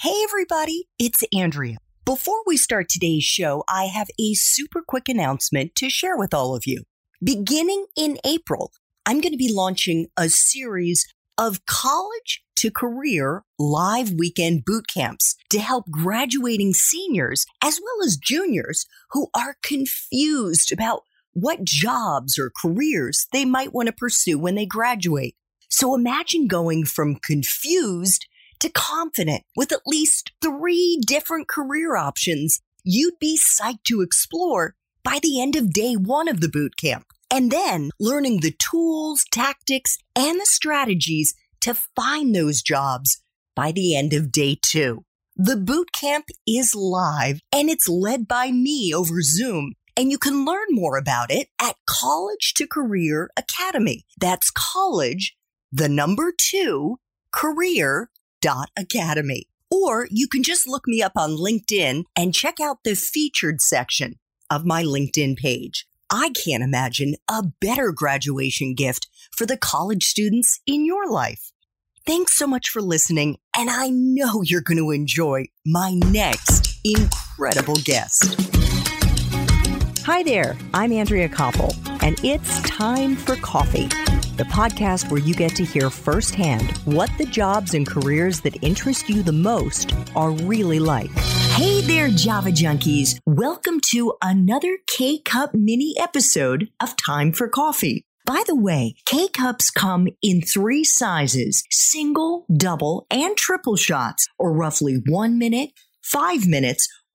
Hey, everybody, it's Andrea. Before we start today's show, I have a super quick announcement to share with all of you. Beginning in April, I'm going to be launching a series of college to career live weekend boot camps to help graduating seniors as well as juniors who are confused about what jobs or careers they might want to pursue when they graduate. So imagine going from confused to confident with at least three different career options you'd be psyched to explore by the end of day one of the boot camp. And then learning the tools, tactics, and the strategies to find those jobs by the end of day two. The boot camp is live and it's led by me over Zoom. And you can learn more about it at College to Career Academy. That's college, the number two, career academy. Or you can just look me up on LinkedIn and check out the featured section of my LinkedIn page. I can't imagine a better graduation gift for the college students in your life. Thanks so much for listening, and I know you're going to enjoy my next incredible guest. Hi there, I'm Andrea Koppel, and it's time for coffee the podcast where you get to hear firsthand what the jobs and careers that interest you the most are really like. Hey there, Java Junkies. Welcome to another K Cup mini episode of Time for Coffee. By the way, K cups come in three sizes single, double, and triple shots, or roughly one minute, five minutes,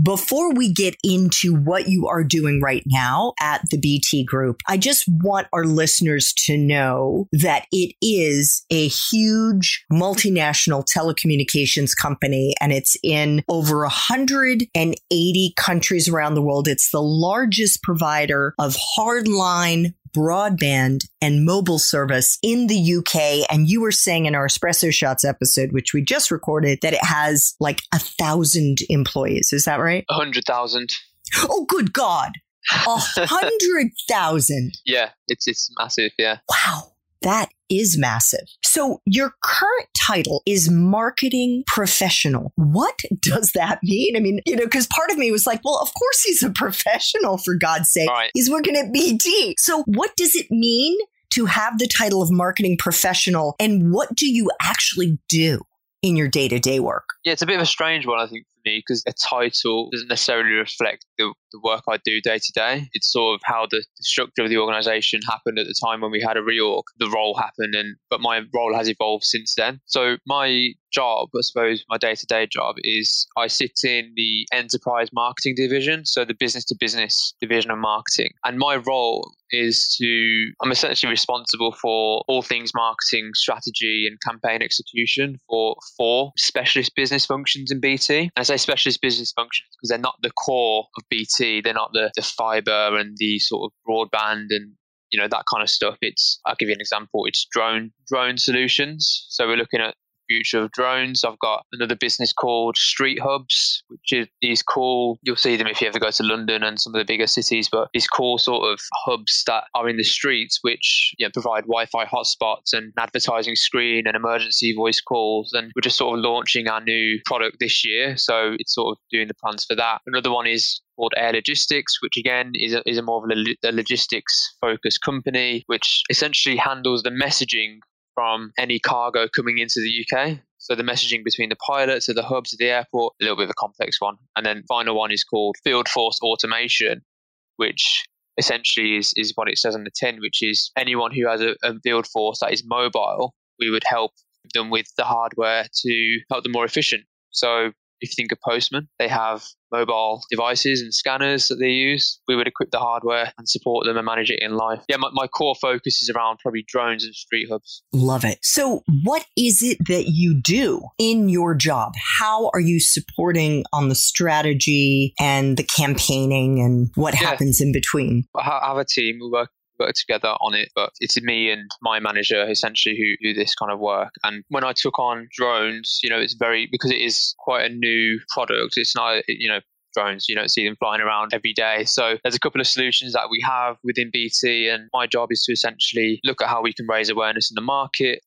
Before we get into what you are doing right now at the BT Group, I just want our listeners to know that it is a huge multinational telecommunications company and it's in over 180 countries around the world. It's the largest provider of hardline broadband and mobile service in the UK. And you were saying in our Espresso Shots episode, which we just recorded, that it has like a thousand employees. Is that right? A hundred thousand. Oh, good God. A hundred thousand. yeah, it's it's massive. Yeah. Wow. That is massive. So your current title is marketing professional. What does that mean? I mean, you know, because part of me was like, well, of course he's a professional for God's sake. Right. He's working at BT. So what does it mean to have the title of marketing professional and what do you actually do in your day to day work? Yeah, it's a bit of a strange one, I think, me, because a title doesn't necessarily reflect the, the work I do day to day. It's sort of how the, structure of the organization happened at the time when we had a reorg. The role happened, and but my role has evolved since then. So my job, I suppose, my day to day job is I sit in the enterprise marketing division, so the business to business division of marketing. And my role is to, I'm essentially responsible for all things marketing strategy and campaign execution for four specialist business functions in BT. And say specialist business functions because they're not the core of BT, they're not the, the fiber and the sort of broadband and you know that kind of stuff. It's i'll give you an example it's drone drone solutions. So we're looking at future of drones. I've got another business called Street Hubs, which is these cool. You'll see them if you ever go to London and some of the bigger cities, but these cool sort of hubs that are in the streets, which you know, provide Wi-Fi hotspots and an advertising screen and emergency voice calls. And we're just sort of launching our new product this year, so it's sort of doing the plans for that. Another one is called Air Logistics, which again is a, is a more of a logistics focused company, which essentially handles the messaging from any cargo coming into the UK. So the messaging between the pilots at the hubs at the airport, a little bit of a complex one. And then final one is called Field Force Automation, which essentially is, is what it says on the tin, which is anyone who has a, a field force that is mobile, we would help them with the hardware to help them more efficient. So if you think of Postman, they have mobile devices and scanners that they use. We would equip the hardware and support them and manage it in life. Yeah, my, my core focus is around probably drones and street hubs. Love it. So, what is it that you do in your job? How are you supporting on the strategy and the campaigning and what yeah. happens in between? I have a team. We work work together on it, but it's me and my manager essentially who do this kind of work. And when I took on drones, you know, it's very because it is quite a new product. It's not, you know, drones. You don't see them flying around every day. So there's a couple of solutions that we have within BT, and my job is to essentially look at how we can raise awareness in the market.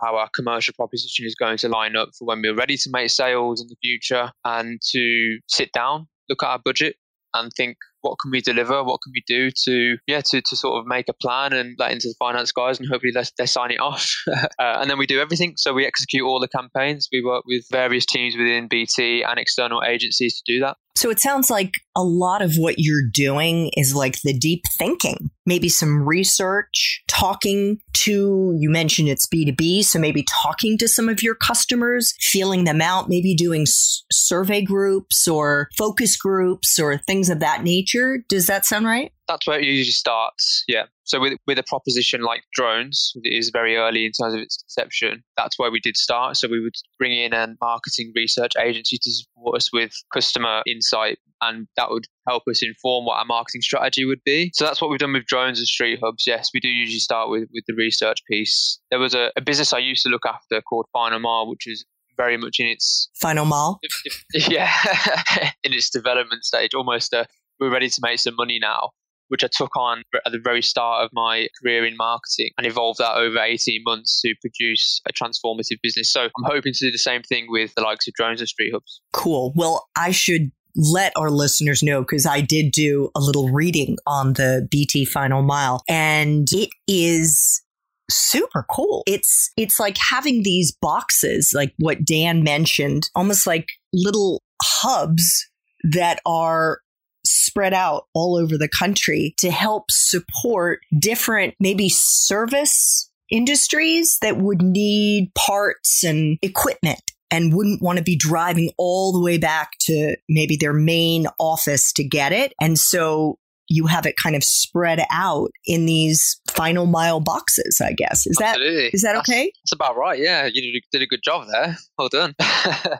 How our commercial proposition is going to line up for when we're ready to make sales in the future, and to sit down, look at our budget, and think what can we deliver? What can we do to yeah to, to sort of make a plan and let into the finance guys and hopefully they they sign it off. uh, and then we do everything. So we execute all the campaigns. We work with various teams within BT and external agencies to do that. So it sounds like a lot of what you're doing is like the deep thinking, maybe some research, talking to, you mentioned it's B2B. So maybe talking to some of your customers, feeling them out, maybe doing s- survey groups or focus groups or things of that nature. Does that sound right? That's where it usually starts. Yeah. So with with a proposition like drones, it is very early in terms of its conception. That's where we did start. So we would bring in a marketing research agency to support us with customer insight, and that would help us inform what our marketing strategy would be. So that's what we've done with drones and street hubs. Yes, we do usually start with with the research piece. There was a, a business I used to look after called Final Mile, which is very much in its final mile. Yeah, in its development stage, almost. Uh, we're ready to make some money now which I took on at the very start of my career in marketing and evolved that over 18 months to produce a transformative business. So I'm hoping to do the same thing with the likes of drones and street hubs. Cool. Well, I should let our listeners know because I did do a little reading on the BT Final Mile and it is super cool. It's it's like having these boxes like what Dan mentioned, almost like little hubs that are spread out all over the country to help support different, maybe service industries that would need parts and equipment and wouldn't want to be driving all the way back to maybe their main office to get it. And so you have it kind of spread out in these final mile boxes, I guess. Is Absolutely. that is that okay? That's, that's, about right. Yeah, you did a good job there. Well done.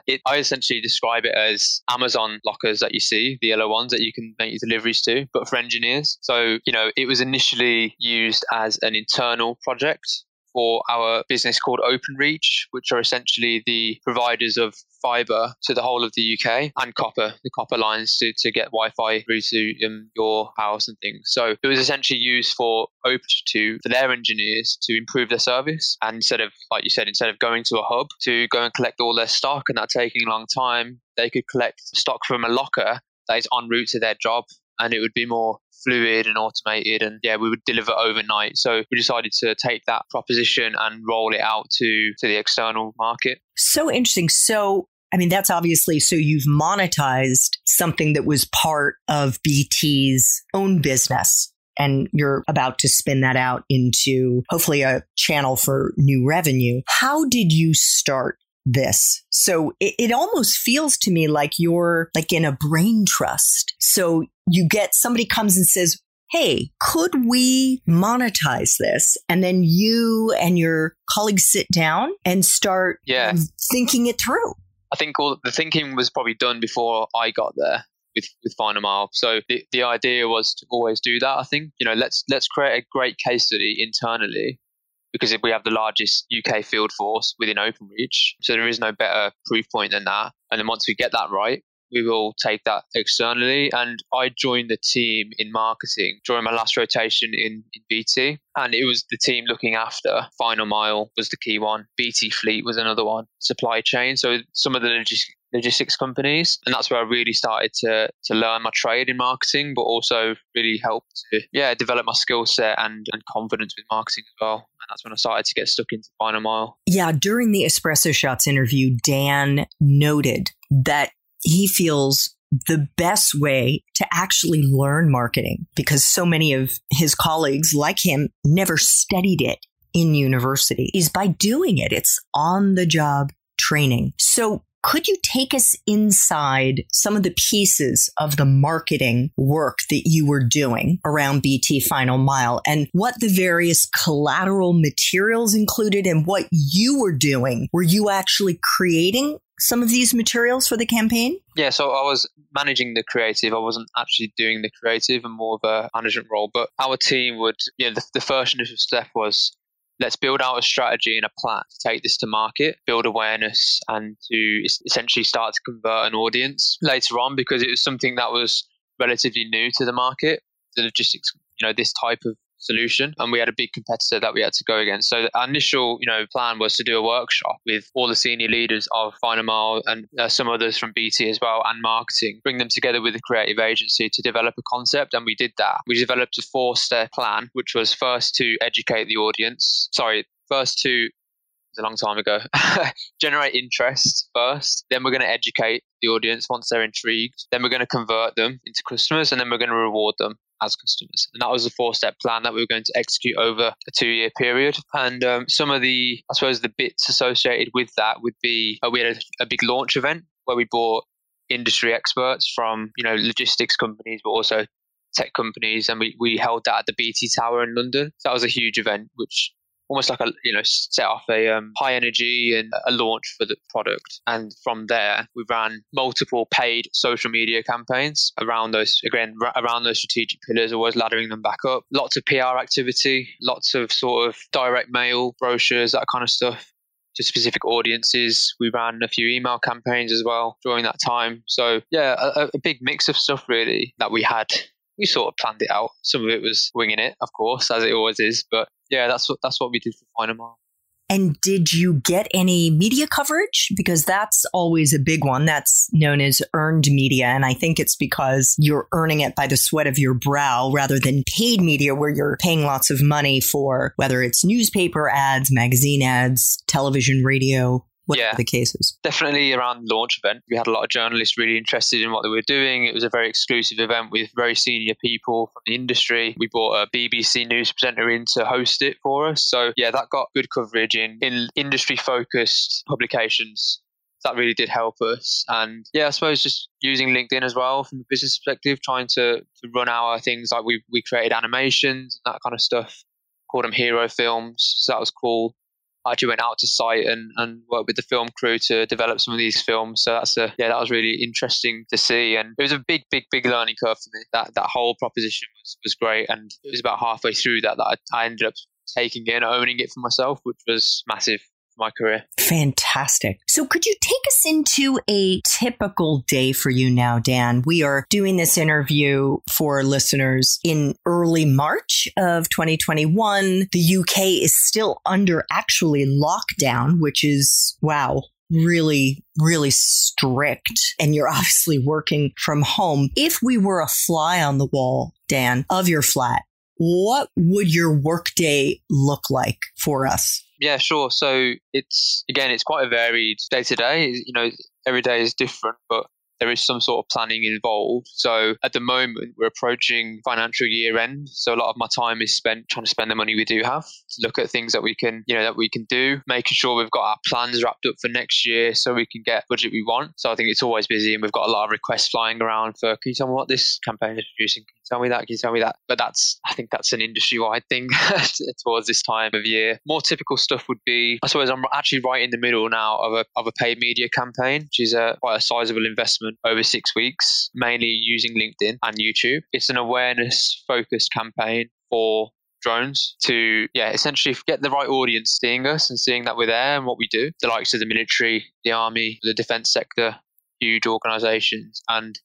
it, I essentially describe it as Amazon lockers that you see, the yellow ones that you can make your deliveries to, but for engineers. So, you know, it was initially used as an internal project for our business called OpenReach, which are essentially the providers of fiber to the whole of the UK and copper, the copper lines to, to get Wi Fi through to um, your house and things. So it was essentially used for Open to for their engineers to improve their service. And instead of, like you said, instead of going to a hub to go and collect all their stock and that taking a long time, they could collect stock from a locker that is en route to their job and it would be more fluid and automated and yeah we would deliver overnight so we decided to take that proposition and roll it out to to the external market so interesting so I mean, that's obviously so you've monetized something that was part of BT's own business. And you're about to spin that out into hopefully a channel for new revenue. How did you start this. So it, it, almost feels to me like you're like in a brain trust. So you get somebody comes and says, Hey, could we monetize this? And then you and your colleagues sit down and start yeah. thinking it through. I think all the thinking was probably done before I got there with, with Final Mile. So the, the idea was to always do that. I think, you know, let's let's create a great case study internally because if we have the largest UK field force within OpenReach, so there is no better proof point than that. And then once we get that right, we will take that externally. And I joined the team in marketing during my last rotation in, in BT. And it was the team looking after Final Mile was the key one. BT Fleet was another one. Supply chain. So some of the logistics logistics companies. And that's where I really started to to learn my trade in marketing, but also really helped to yeah, develop my skill set and, and confidence with marketing as well. And that's when I started to get stuck into final mile. Yeah, during the Espresso Shots interview, Dan noted that he feels the best way to actually learn marketing because so many of his colleagues like him never studied it in university is by doing it. It's on the job training. So Could you take us inside some of the pieces of the marketing work that you were doing around BT Final Mile and what the various collateral materials included and what you were doing? Were you actually creating some of these materials for the campaign? Yeah, so I was managing the creative. I wasn't actually doing the creative and more of a management role. But our team would, you know, the, the first initial step was let's build out a strategy and a plan to take this to market, build awareness, and to essentially start to convert an audience later on because it was something that was relatively new to the market. The logistics, you know, this type of solution and we had a big competitor that we had to go against so our initial you know plan was to do a workshop with all the senior leaders of final mile and uh, some others from bt as well and marketing bring them together with a creative agency to develop a concept and we did that we developed a four step plan which was first to educate the audience sorry first to a long time ago. Generate interest first, then we're going to educate the audience once they're intrigued. Then we're going to convert them into customers, and then we're going to reward them as customers. And that was a four step plan that we were going to execute over a two year period. And um, some of the, I suppose, the bits associated with that would be uh, we had a, a big launch event where we brought industry experts from, you know, logistics companies, but also tech companies. And we, we held that at the BT Tower in London. So that was a huge event, which almost like a you know set off a um, high energy and a launch for the product and from there we ran multiple paid social media campaigns around those again around those strategic pillars always laddering them back up lots of pr activity lots of sort of direct mail brochures that kind of stuff to specific audiences. We ran a few email campaigns as well during that time. So yeah, a, a, big mix of stuff really that we had. We sort of planned it out. Some of it was winging it, of course, as it always is. But yeah, that's what that's what we did for Final Mile. And did you get any media coverage? Because that's always a big one. That's known as earned media. And I think it's because you're earning it by the sweat of your brow rather than paid media where you're paying lots of money for whether it's newspaper ads, magazine ads, television, radio whatever yeah, the case is. Definitely around the launch event. We had a lot of journalists really interested in what they were doing. It was a very exclusive event with very senior people from the industry. We brought a BBC news presenter in to host it for us. So yeah, that got good coverage in, in industry focused publications. That really did help us. And yeah, I suppose just using LinkedIn as well from a business perspective, trying to, to run our things like we, we created animations, and that kind of stuff, called them hero films. So that was cool. I actually went out to site and, and worked with the film crew to develop some of these films. So that's a yeah, that was really interesting to see, and it was a big, big, big learning curve for me. That that whole proposition was, was great, and it was about halfway through that that I, I ended up taking it and owning it for myself, which was massive my career. Fantastic. So, could you take us into a typical day for you now, Dan? We are doing this interview for listeners in early March of 2021. The UK is still under actually lockdown, which is wow, really, really strict. And you're obviously working from home. If we were a fly on the wall, Dan, of your flat, what would your workday look like for us? Yeah, sure. So it's again, it's quite a varied day to day. You know, every day is different, but there is some sort of planning involved. So at the moment, we're approaching financial year end. So a lot of my time is spent trying to spend the money we do have to look at things that we can, you know, that we can do, making sure we've got our plans wrapped up for next year so we can get budget we want. So I think it's always busy and we've got a lot of requests flying around for, can you tell me what this campaign is producing? Can you tell me that? Can you tell me that? But that's, I think that's an industry wide thing towards this time of year. More typical stuff would be, I suppose I'm actually right in the middle now of a, of a paid media campaign, which is a, quite a sizable investment over six weeks, mainly using LinkedIn and YouTube. It's an awareness focused campaign for drones to yeah essentially get the right audience seeing us and seeing that we're there and what we do. The likes of the military the army the defense sector huge organizations. And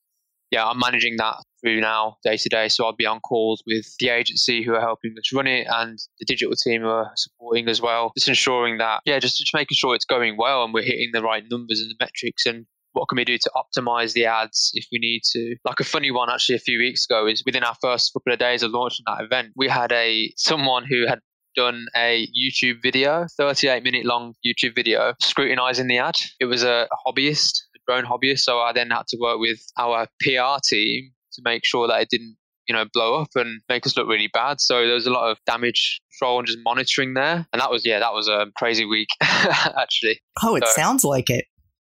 yeah i'm managing that through now day to day. So i'll be on calls with the agency who are helping us run it and the digital team who are supporting as well. Just ensuring that yeah just, just making sure it's going well and we're hitting the right numbers and the metrics and what can we do to optimize the ads if we need to? Like a funny one actually a few weeks ago is within our first couple of days of launching that event, we had a someone who had done a YouTube video, 38 minute long YouTube video, scrutinizing the ad. It was a hobbyist, a drone hobbyist. So I then had to work with our PR team to make sure that it didn't you know, blow up and make us look really bad. So there was a lot of damage control and just monitoring there. And that was, yeah, that was a crazy week, actually. Oh, it so, sounds like it.